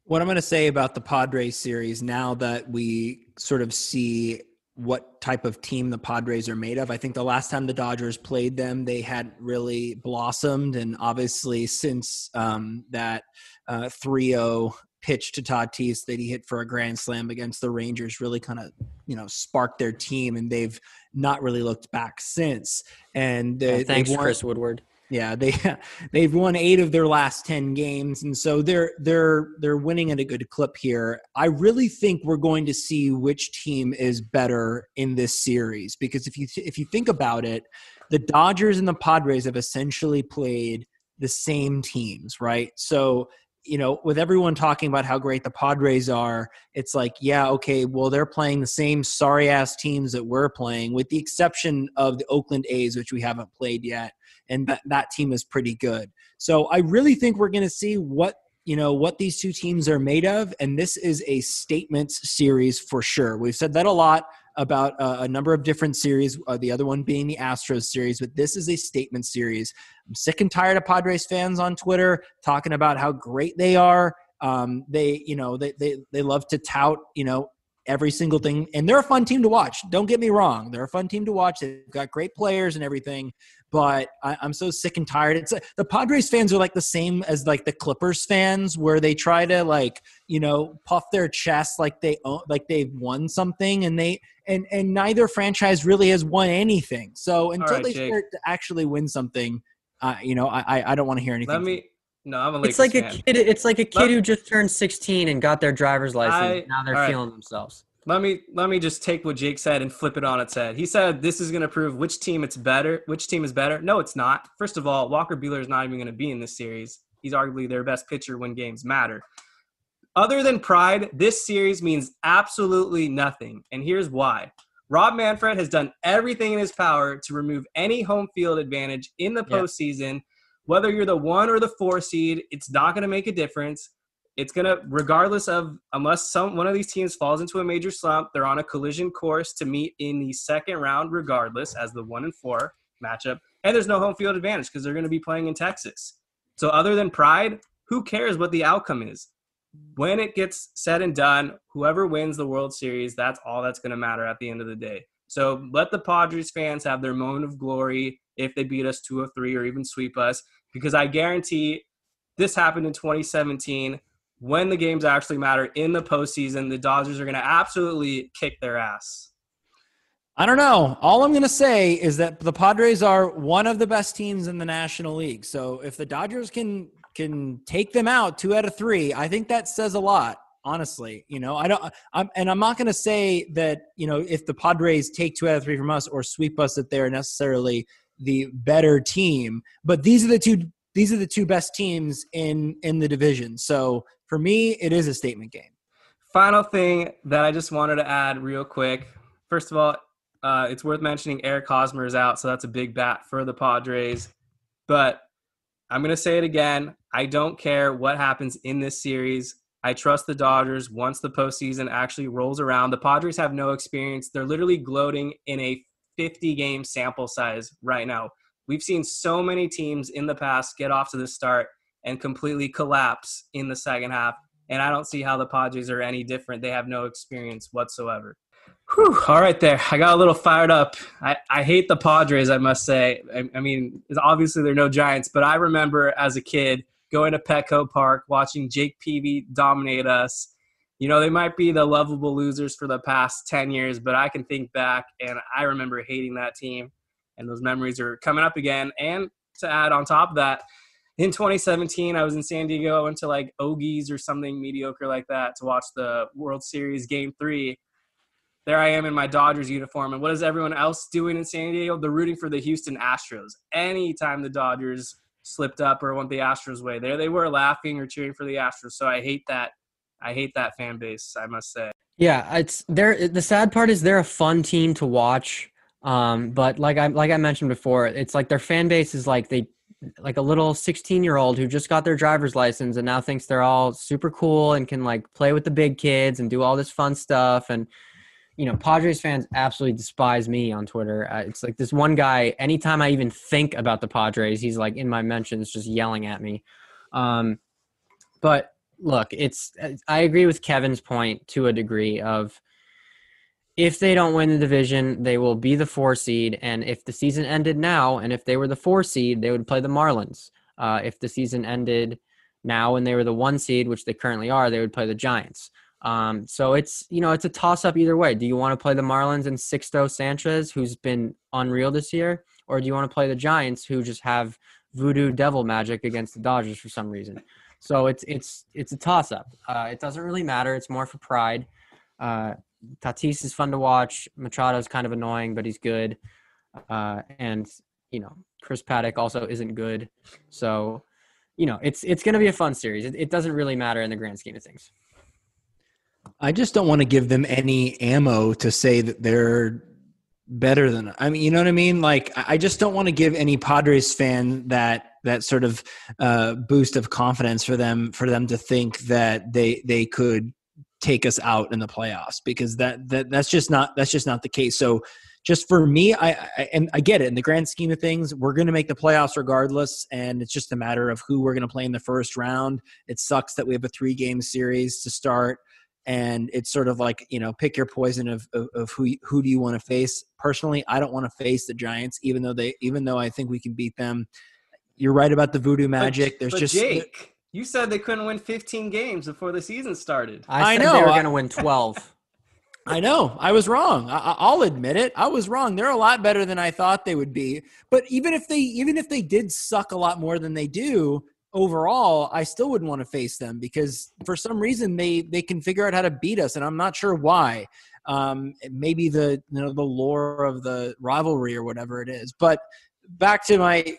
What I'm going to say about the Padres series now that we sort of see what type of team the Padres are made of. I think the last time the Dodgers played them, they hadn't really blossomed. And obviously, since um, that uh, 3 0 pitch to Tatis that he hit for a grand slam against the Rangers really kind of you know sparked their team, and they've not really looked back since. And Yeah, oh, thanks, won- Chris Woodward. yeah, they (laughs) they've won eight of their last ten games, and so they're they're they're winning at a good clip here. I really think we're going to see which team is better in this series because if you if you think about it, the Dodgers and the Padres have essentially played the same teams, right? So you know, with everyone talking about how great the Padres are, it's like, yeah, okay, well, they're playing the same sorry ass teams that we're playing, with the exception of the Oakland A's, which we haven't played yet and that, that team is pretty good. So I really think we're going to see what you know what these two teams are made of, and this is a statements series for sure. We've said that a lot about uh, a number of different series. Uh, the other one being the Astros series, but this is a statement series. I'm sick and tired of Padres fans on Twitter talking about how great they are. Um, they, you know, they, they they love to tout, you know, every single thing, and they're a fun team to watch. Don't get me wrong; they're a fun team to watch. They've got great players and everything but I, I'm so sick and tired. It's the Padres fans are like the same as like the Clippers fans, where they try to like you know puff their chest like they own, like they've won something, and they and and neither franchise really has won anything. So until right, they Jake. start to actually win something, uh, you know, I I- I don't want to hear anything. Let me. No, I'm a Lakers It's like a kid. It's like a kid Let- who just turned 16 and got their driver's license. I- now they're all right. feeling themselves. Let me let me just take what Jake said and flip it on its head. He said this is going to prove which team it's better, which team is better. No, it's not. First of all, Walker Buehler is not even going to be in this series. He's arguably their best pitcher when games matter. Other than pride, this series means absolutely nothing, and here's why. Rob Manfred has done everything in his power to remove any home field advantage in the Yeah. postseason. Whether you're the one or the four seed, it's not going to make a difference it's gonna regardless of unless some one of these teams falls into a major slump they're on a collision course to meet in the second round regardless as the one and four matchup. And there's no home field advantage because they're to be playing in texas. So other than pride who cares what the outcome is? When it gets said and done whoever wins the world series that's all that's to matter at the end of the day. So let the padres fans have their moment of glory if they beat us 203 or even sweep us because i guarantee this happened in 2017 when the games actually matter in the postseason, the Dodgers are going to absolutely kick their ass. I don't know. All I'm going to say is that the Padres are one of the best teams in the National League. So if the Dodgers can can take them out two out of three, I think that says a lot. Honestly, you know, I don't. I'm and I'm not going to say that you know if the Padres take two out of three from us or sweep us that they're necessarily the better team. But these are the two. These are the two best teams in in the division. So for me, it is a statement game. Final thing that I just wanted to add real quick. First of all, uh, it's worth mentioning Eric Hosmer is out, so that's a big bat for the Padres. But I'm going to say it again. I don't care what happens in this series. I trust the Dodgers once the postseason actually rolls around. The Padres have no experience. They're literally gloating in a 50 game sample size right now. We've seen so many teams in the past get off to the start and completely collapse in the second half. And I don't see how the Padres are any different. They have no experience whatsoever. Whew, all right, there. I got a little fired up. I, I hate the Padres, I must say. I, I mean, obviously they're no Giants, but I remember as a kid going to Petco Park, watching Jake Peavy dominate us. You know, they might be the lovable losers for the past 10 years, but I can think back and I remember hating that team. And those memories are coming up again. And to add on top of that, in 2017, I was in San Diego. I went to like Ogies or something mediocre like that to watch the World Series Game Three. There I am in my Dodgers uniform, and what is everyone else doing in San Diego? They're rooting for the Houston Astros. Anytime the Dodgers slipped up or went the Astros way, there they were laughing or cheering for the Astros. So I hate that. I hate that fan base. I must say. Yeah, it's they're the sad part is they're a fun team to watch. Um, but like I like I mentioned before, it's like their fan base is like they like a little 16 year old who just got their driver's license and now thinks they're all super cool and can like play with the big kids and do all this fun stuff. And you know padres fans absolutely despise me on twitter. Uh, it's like this one guy anytime i even think about the padres he's like in my mentions just yelling at me. Um, but look it's i agree with kevin's point to a degree of if they don't win the division, they will be the four seed. And if the season ended now, and if they were the four seed, they would play the Marlins. Uh, if the season ended Now, when they were the one seed, which they currently are, they would play the Giants. Um, so it's you know it's a toss up either way. Do you want to play the Marlins and Sixto Sanchez, who's been unreal this year, or do you want to play the Giants, who just have voodoo devil magic against the Dodgers for some reason? So it's it's it's a toss up. Uh, it doesn't really matter. It's more for pride. Uh, Tatis is fun to watch. Machado's kind of annoying, but he's good. Uh, and you know Chris Paddack also isn't good. So you know it's it's going to be a fun series. It, it doesn't really matter in the grand scheme of things. I just don't want to give them any ammo to say that they're better than I mean, you know what I mean? Like I just don't want to give any Padres fan that that sort of uh, boost of confidence for them for them to think that they they could take us out in the playoffs because that that that's just not that's just not the case. So just for me, I, I and I get it in the grand scheme of things, we're going to make the playoffs regardless, and it's just a matter of who we're going to play in the first round. It sucks that we have a three game series to start and it's sort of like you know pick your poison of, of, of who who do you want to face personally i don't want to face the giants even though they even though i think we can beat them you're right about the voodoo magic But- there's but just Jake. You said they couldn't win 15 games before the season started. I, I said know, they were going to win 12. (laughs) I know. I was wrong. I, I- I'll admit it. I was wrong. They're a lot better than I thought they would be. But even if they even if they did suck a lot more than they do overall, I still wouldn't want to face them because for some reason they they can figure out how to beat us, and I'm not sure why. Um, maybe the you know the lore of the rivalry or whatever it is. But back to my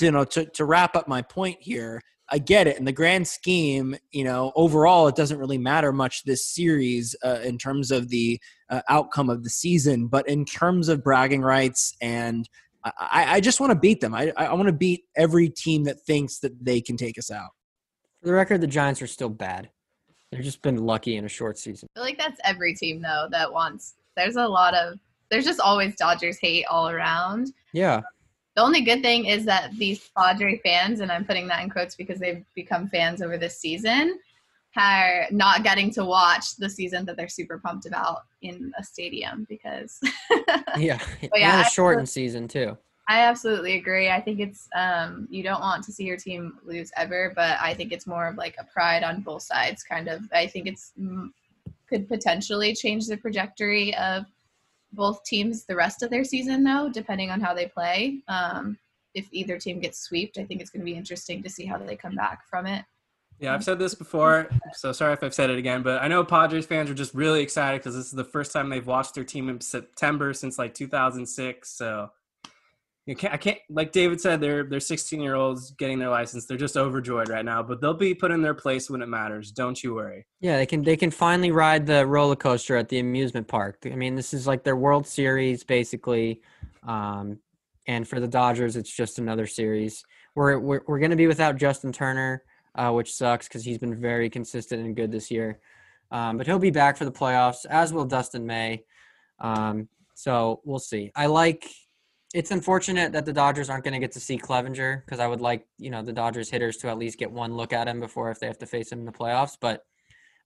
you know to, to wrap up my point here i get it in the grand scheme you know overall it doesn't really matter much this series uh, in terms of the uh, outcome of the season but in terms of bragging rights and i, I- I just want to beat them i, I want to beat every team that thinks that they can take us out For the record, the Giants are still bad. They've just been lucky in a short season. I feel like that's every team though that wants. There's a lot of. There's just always Dodgers hate all around. Yeah. The only good thing is that these Padre fans, and I'm putting that in quotes because they've become fans over this season, are not getting to watch the season that they're super pumped about in a stadium because (laughs) Yeah. yeah, and a I- shortened season, too. I absolutely agree. I think it's um, you don't want to see your team lose ever, but I think it's more of like a pride on both sides kind of. I think it's could potentially change the trajectory of both teams the rest of their season though, depending on how they play. Um, if either team gets swept, I think it's going to be interesting to see how they come back from it. Yeah, I've said this before, so sorry if I've said it again, but I know Padres fans are just really excited because this is the first time they've watched their team in September since like 2006. So you can't, I can't, like David said, they're they're 16 year olds getting their license. They're just overjoyed right now, but they'll be put in their place when it matters. Don't you worry. Yeah, they can they can finally ride the roller coaster at the amusement park. I mean, this is like their World Series basically, um, and for the Dodgers, it's just another series. We're we're, we're going to be without Justin Turner, uh, which sucks because he's been very consistent and good this year. Um, but he'll be back for the playoffs, as will Dustin May. Um, so we'll see. I like. It's unfortunate that the Dodgers aren't going to get to see Clevinger because I would like you know the Dodgers hitters to at least get one look at him before if they have to face him in the playoffs. But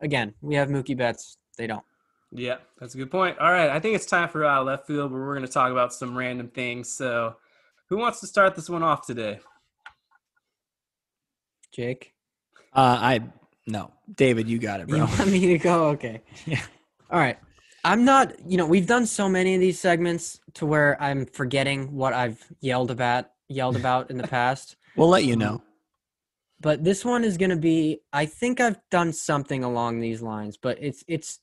again, we have Mookie Betts. They don't. Yeah, that's a good point. All right, I think it's time for uh, left field where we're going to talk about some random things. So, who wants to start this one off today? Jake, uh, i no david you got it you bro want me to go? Okay. (laughs) Yeah. All right. I'm not. You know, we've done so many of these segments to where I'm forgetting what I've yelled about yelled about in the (laughs) past. we'll let you know But this one is going to be. I think I've done something along these lines, but it's it's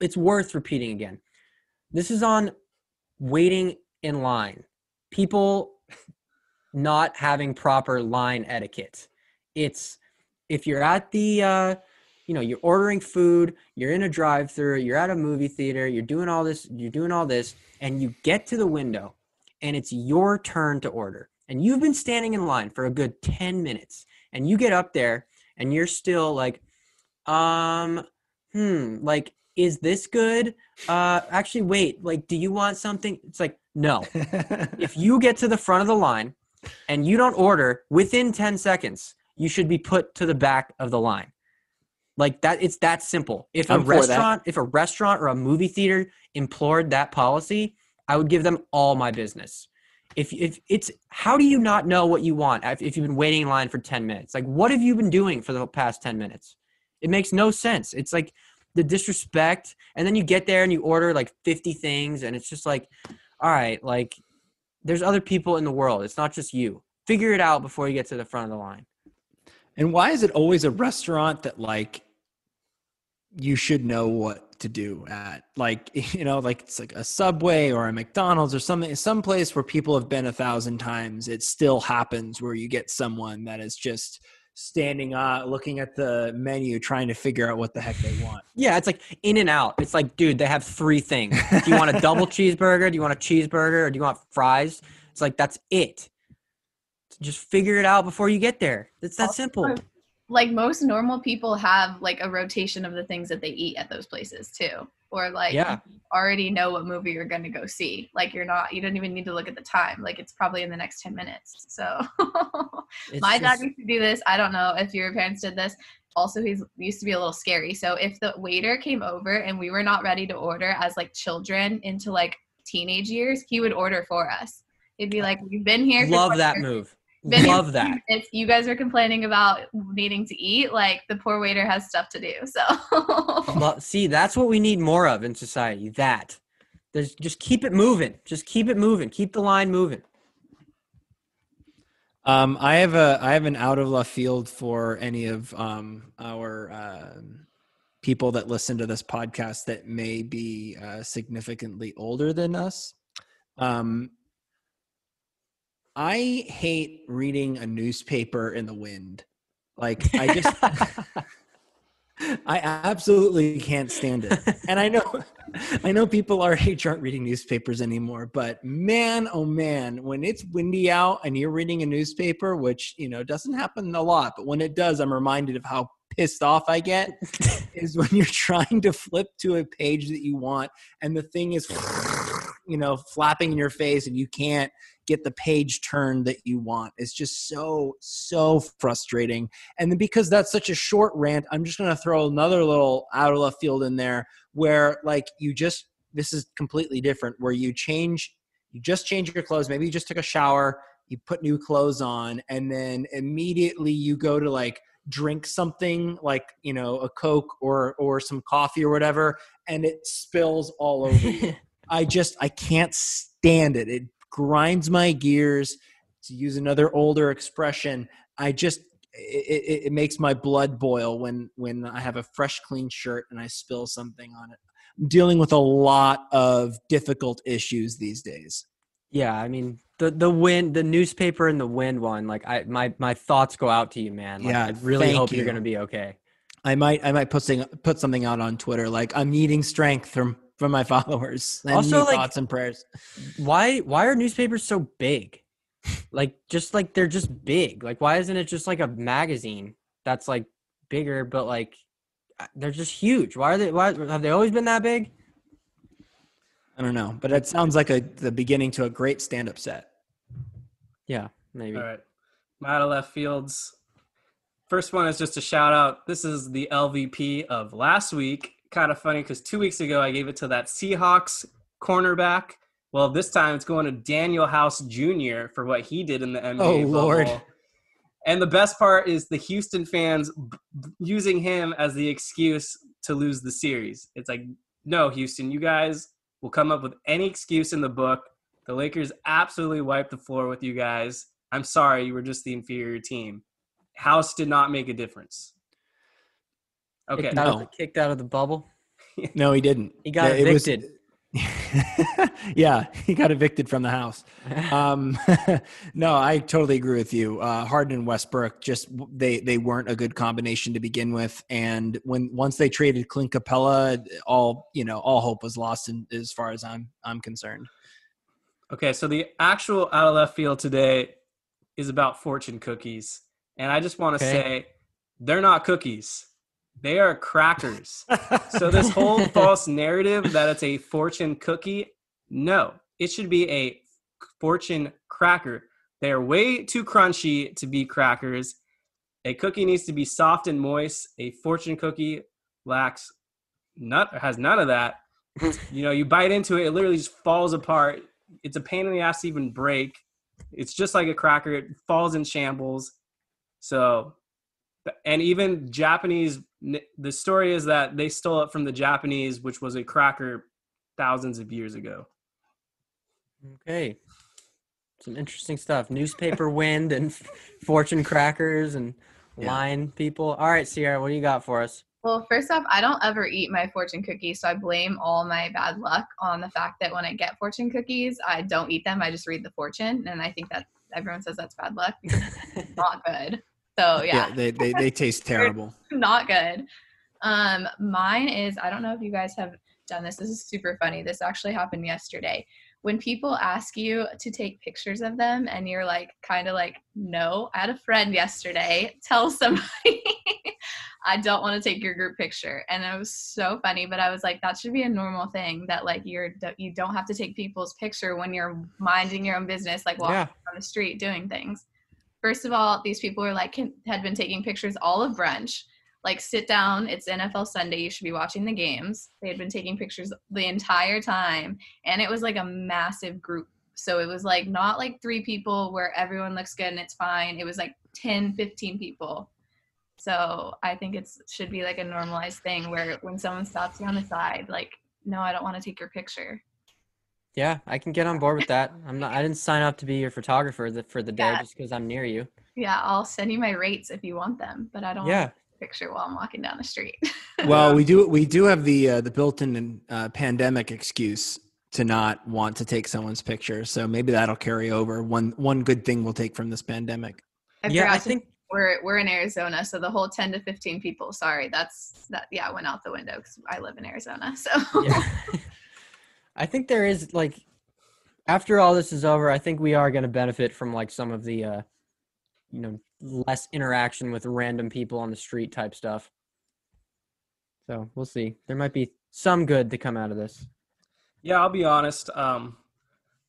it's worth repeating again. This is on waiting in line. People not having proper line etiquette. It's if you're at the uh you know, you're ordering food, you're in a drive-through, you're at a movie theater, you're doing all this, you're doing all this and you get to the window and it's your turn to order. And you've been standing in line for a good 10 minutes and you get up there and you're still like um hmm like is this good? Uh actually wait like do you want something? It's like no. (laughs) If you get to the front of the line and you don't order within 10 seconds you should be put to the back of the line like that it's that simple. If a I'm for restaurant if a restaurant or a movie theater implored that policy i would give them all my business. If if it's how do you not know what you want if, if you've been waiting in line for 10 minutes? Like what have you been doing for the past 10 minutes? It makes no sense. It's like the disrespect and then you get there and you order like 50 things and it's just like all right like there's other people in the world. It's not just you. Figure it out before you get to the front of the line. And why is it always a restaurant that like you should know what to do at? Like, (laughs) you know, like it's like a Subway or a McDonald's or something, some place where people have been a thousand times. It still happens where you get someone that is just standing up looking at the menu trying to figure out what the heck they want. (laughs) yeah it's like in and out. It's like dude they have three things. Do you want a (laughs) double cheeseburger? Do you want a cheeseburger? Or do you want fries? It's like that's it. Just figure it out before you get there. It's that simple like most normal people have like a rotation of the things that they eat at those places too or like Yeah. already know what movie you're going to go see. Like you're not you don't even need to look at the time. Like it's probably in the next 10 minutes. So (laughs) my dad used to do this. I don't know if your parents did this. Also he's used to be a little scary. So if the waiter came over and we were not ready to order as like children into like teenage years he would order for us. He'd be like we've been here love 20 that move Been here love that (laughs) if you guys are complaining about needing to eat, like the poor waiter has stuff to do. So (laughs) Lo- see that's what we need more of in society that there's just keep it moving just keep it moving keep the line moving Um, I have a I have an out of left field for any of um, our um people that listen to this podcast that may be uh, significantly older than us. Um, I hate reading a newspaper in the wind. Like I (laughs) just I absolutely can't stand it. And I know (laughs) I know people our age aren't reading newspapers anymore, but man, oh man, when it's windy out and you're reading a newspaper, which you know doesn't happen a lot, but when it does, I'm reminded of how pissed off I get (laughs) is when you're trying to flip to a page that you want and the thing is you know flapping in your face and you can't get the page turned that you want. It's just so so frustrating. And then because that's such a short rant, I'm just going to throw another little out of left field in there where like you just this is completely different where you change you just change your clothes, maybe you just took a shower, you put new clothes on and then immediately you go to like drink something like, you know, a coke or or some coffee or whatever and it spills all over you. (laughs) I just I can't stand it. It grinds my gears. To use another older expression, I just it, it, it makes my blood boil when when I have a fresh, clean shirt and I spill something on it. I'm dealing with a lot of difficult issues these days. Yeah, I mean the the wind, the newspaper and the wind one. Like I, my my thoughts go out to you, man. Like, Yeah, I really hope you. you're gonna be okay. I might I might put something put something out on Twitter like I'm needing strength from from my (laughs) followers. Send Also, me like- thoughts and prayers. Why why are newspapers so big? Like just like they're just big. Like why isn't it just like a magazine that's like bigger, but like uh, they're just huge? Why are they? Why have they always been that big? I don't know, but it sounds like a the beginning to a great stand up set. Yeah, maybe. All right. My out of left fields. First one is just a shout out. This is the LVP of last week. Kind of funny because two weeks ago I gave it to that Seahawks cornerback. Well, this time it's going to Danuel House Jr. for what he did in the NBA. Oh, Lord. And the best part is the Houston fans b- using him as the excuse to lose the series. It's like, no, Houston, you guys will come up with any excuse in the book. The Lakers absolutely wiped the floor with you guys. I'm sorry, you were just the inferior team. House did not make a difference. Okay. Kicked, out of No. the, kicked out of the bubble. (laughs) No, he didn't. He got It was- evicted. (laughs) yeah, he got evicted from the house. (laughs) Um, no, I totally agree with you. Uh, Harden and Westbrook just they they weren't a good combination to begin with, and when once they traded Clint Capela, all you know, all hope was lost. In, as far as I'm I'm concerned. Okay, so the actual out of left field today is about fortune cookies. And I just want to Okay. say they're not cookies. They are crackers. so this whole (laughs) false narrative that it's a fortune cookie, no. It should be a fortune cracker. They are way too crunchy to be crackers. A cookie needs to be soft and moist. A fortune cookie lacks nut has none of that. (laughs) you know, you bite into it, it literally just falls apart. it's a pain in the ass to even break. It's just like a cracker. It falls in shambles. So, and even Japanese. The story is that they stole it from the Japanese, which was a cracker thousands of years ago. Okay. Some interesting stuff. Newspaper (laughs) wind and (laughs) fortune crackers and Yeah. line people. All right, Cierra, what do you got for us? Well, first off, I don't ever eat my fortune cookies, so I blame all my bad luck on the fact that when I get fortune cookies, I don't eat them. I just read the fortune, and I think that everyone says that's bad luck because it's not good. (laughs) So (laughs) yeah, they, they they taste (laughs) terrible. not good. Um, mine is I don't know if you guys have done this. This is super funny. This actually happened yesterday. When people ask you to take pictures of them and you're like kind of like, no, I had a friend yesterday tell somebody (laughs) I don't want to take your group picture. And it was so funny, but I was like, that should be a normal thing that like you're you don't have to take people's picture when you're minding your own business, like walking Yeah. on the street doing things. First of all, these people were like had been taking pictures all of brunch. Like sit down, it's NFL Sunday, you should be watching the games. They had been taking pictures the entire time and it was like a massive group. So it was like not like three people where everyone looks good and it's fine. It was like 10, 15 people. So I think it should be like a normalized thing where when someone stops you on the side, like, no, I don't want to take your picture. Yeah, I can get on board with that. I'm not. I didn't sign up to be your photographer the, for the day Yeah. just because I'm near you. Yeah, I'll send you my rates if you want them, but I don't Yeah. want a picture while I'm walking down the street. (laughs) Well, we do we do have the uh, the built-in uh, pandemic excuse to not want to take someone's picture, so maybe that'll carry over. One one good thing we'll take from this pandemic. I yeah, forgot I think we're we're in Arizona, so the whole 10 to 15 people. Sorry, that's that. Yeah, went out the window because I live in Arizona. So yeah. (laughs) (laughs) I think there is like after all this is over, I think we are going to benefit from like some of the uh you know, less interaction with random people on the street type stuff. So, we'll see. There might be some good to come out of this. Yeah, I'll be honest. Um,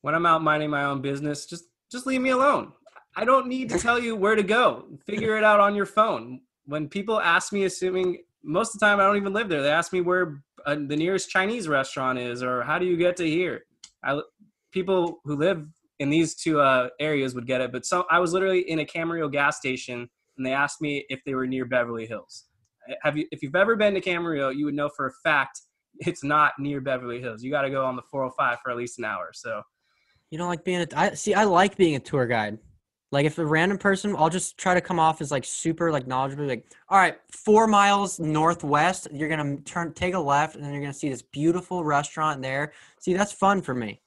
when I'm out minding my own business, just just leave me alone. I don't need to tell you where to go. Figure it out on your phone. When people ask me, assuming most of the time I don't even live there, they ask me where uh, the nearest Chinese restaurant is or how do you get to here. I people who live in these two uh, areas would get it, but so I was literally in a Camarillo gas station and they asked me if they were near Beverly Hills. Have you? If you've ever been to Camarillo, you would know for a fact it's not near Beverly Hills. You got to go on the 405 for at least an hour. So You don't like being a I see I like being a tour guide. Like if a random person, I'll just try to come off as like super like knowledgeable. Like, all right, four miles northwest, you're gonna turn take a left, and then you're gonna see this beautiful restaurant there. See, that's fun for me.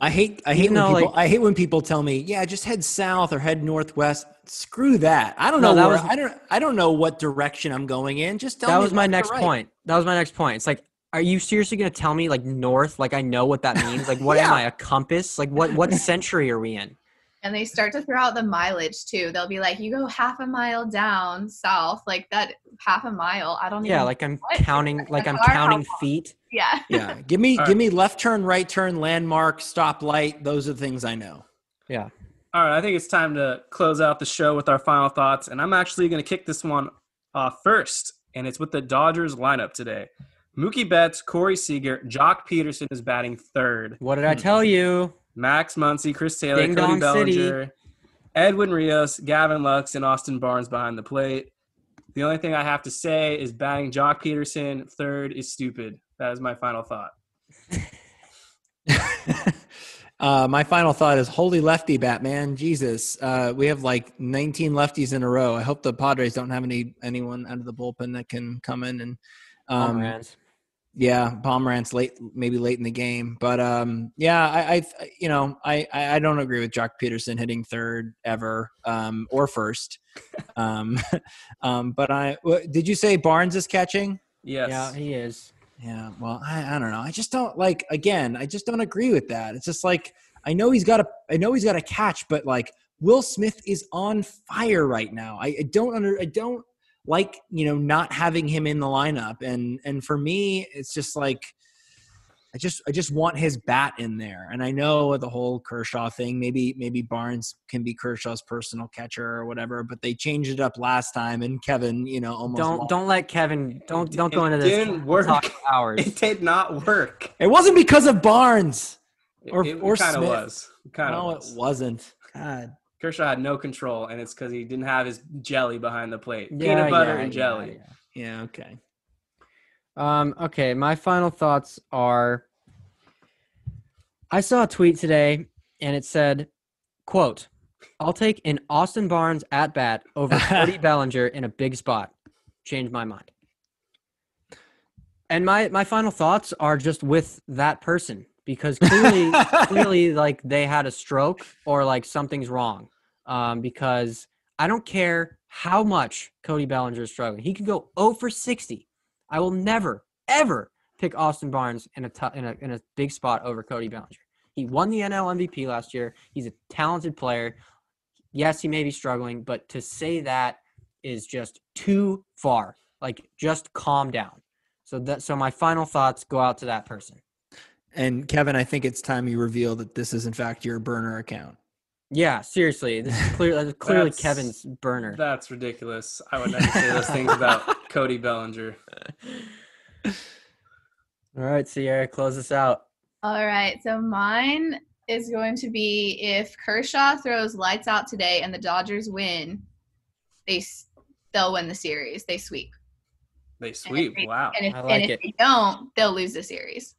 I hate I hate Even when though, people like- I hate when people tell me, yeah, just head south or head northwest. Screw that. I don't No, know where, was- I don't I don't know what direction I'm going in. Just tell that me was my next right. point. That was my next point. It's like, are you seriously gonna tell me like north? Like I know what that means. Like what am (laughs) I a compass? Like what what century are we in? And they start to throw out the mileage too. They'll be like, you go half a mile down south, like that half a mile. I don't Yeah, even. like I'm What? counting. Like I'm counting long? feet. yeah. (laughs) Yeah. Give me All give me left turn, right turn, landmark, stoplight. Those are the things I know. Yeah. All right, I think it's time to close out the show with our final thoughts, and I'm actually going to kick this one off first, and it's with the Dodgers lineup today. Mookie Betts, Corey Seager, Joc Pederson is batting third. What did I hmm. tell you? Max Muncy, Chris Taylor, Ding Cody dong city. Bellinger, Edwin Rios, Gavin Lux, and Austin Barnes behind the plate. The only thing I have to say is batting Joc Pederson third is stupid. That is my final thought. (laughs) uh, my final thought is holy lefty Batman. Jesus. Uh, we have like 19 lefties in a row. I hope the Padres don't have any anyone out of the bullpen that can come in and um, Pomeranz. Yeah, Pomeranz late, maybe late in the game, but um, yeah, I, I, you know, I, I I don't agree with Joc Pederson hitting third ever, um, or first, um, (laughs) um, but I did you say Barnes is catching? Yes. Yeah, he is. Yeah, well, I, I don't know. I just don't like. Again, I just don't agree with that. It's just like I know he's got a, I know he's got a catch, but like Will Smith is on fire right now. I, I don't under, I don't like you know not having him in the lineup, and and for me, it's just like. I just I just want his bat in there, and I know the whole Kershaw thing. Maybe maybe Barnes can be Kershaw's personal catcher or whatever, but they changed it up last time, and Kevin, you know, almost Don't lost. don't let Kevin don't don't go into this. It didn't work. talk hours. It did not work. It wasn't because of Barnes. Or- it, or kind of Smith. was. Kind of no, was. it wasn't. God. Kershaw had no control, and it's because he didn't have his jelly behind the plate. Yeah, Peanut butter yeah, and jelly. yeah. Yeah. Okay. Um, okay, my final thoughts are I saw a tweet today and it said, quote, I'll take an Austin Barnes at bat over (laughs) Cody Bellinger in a big spot. Change my mind. And my my final thoughts are just with that person because clearly (laughs) clearly like they had a stroke or like something's wrong. Um, because I don't care how much Cody Bellinger is struggling. He could go 0 for 60. I will never, ever pick Austin Barnes in a, in a in a big spot over Cody Bellinger. He won the NL MVP last year. He's a talented player. Yes, he may be struggling, but to say that is just too far. Like, just calm down. So that so my final thoughts go out to that person. And Kevin, I think it's time you reveal that this is in fact your burner account. Yeah, seriously, this is clear, (laughs) that's clearly Kevin's burner. That's ridiculous. I would never say those things about (laughs) Cody Bellinger. All right, Cierra, close us out. All right, so mine is going to be if Kershaw throws lights out today and the Dodgers win, they they'll win the series. They sweep. They sweep. they- Wow. And if, I like and if it. they don't, they'll lose the series.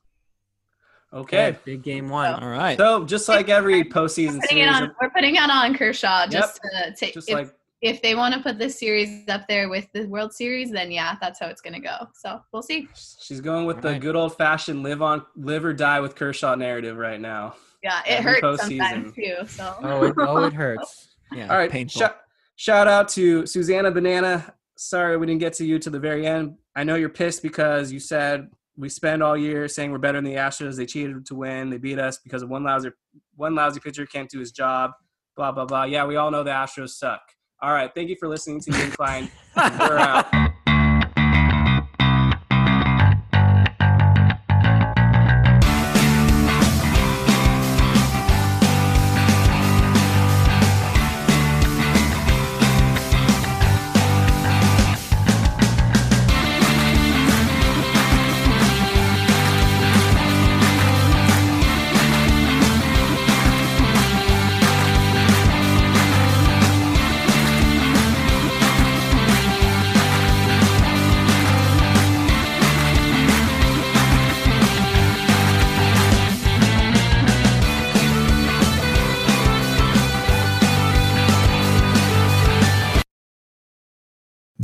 Okay. big game one. All right. So just like every postseason Putting it series, on, we're putting it on Kershaw just to take. just if, like if they want to put this series up there with the World Series, then yeah, that's how it's gonna go. So we'll see. she's going with the Alright. good old fashioned live on live or die with Kershaw narrative right now. Yeah, it Every hurts sometimes postseason. too. So Oh, it, oh, it hurts. Yeah. All right. Painful. Shout, shout out to Susanna Banana. Sorry we didn't get to you to the very end. I know you're pissed because you said we spend all year saying we're better than the Astros. They cheated to win. They beat us because of one lousy one lousy pitcher can't do his job. Blah blah blah. Yeah, we all know the Astros suck. All right. Thank you for listening to the Incline. (laughs) we're out.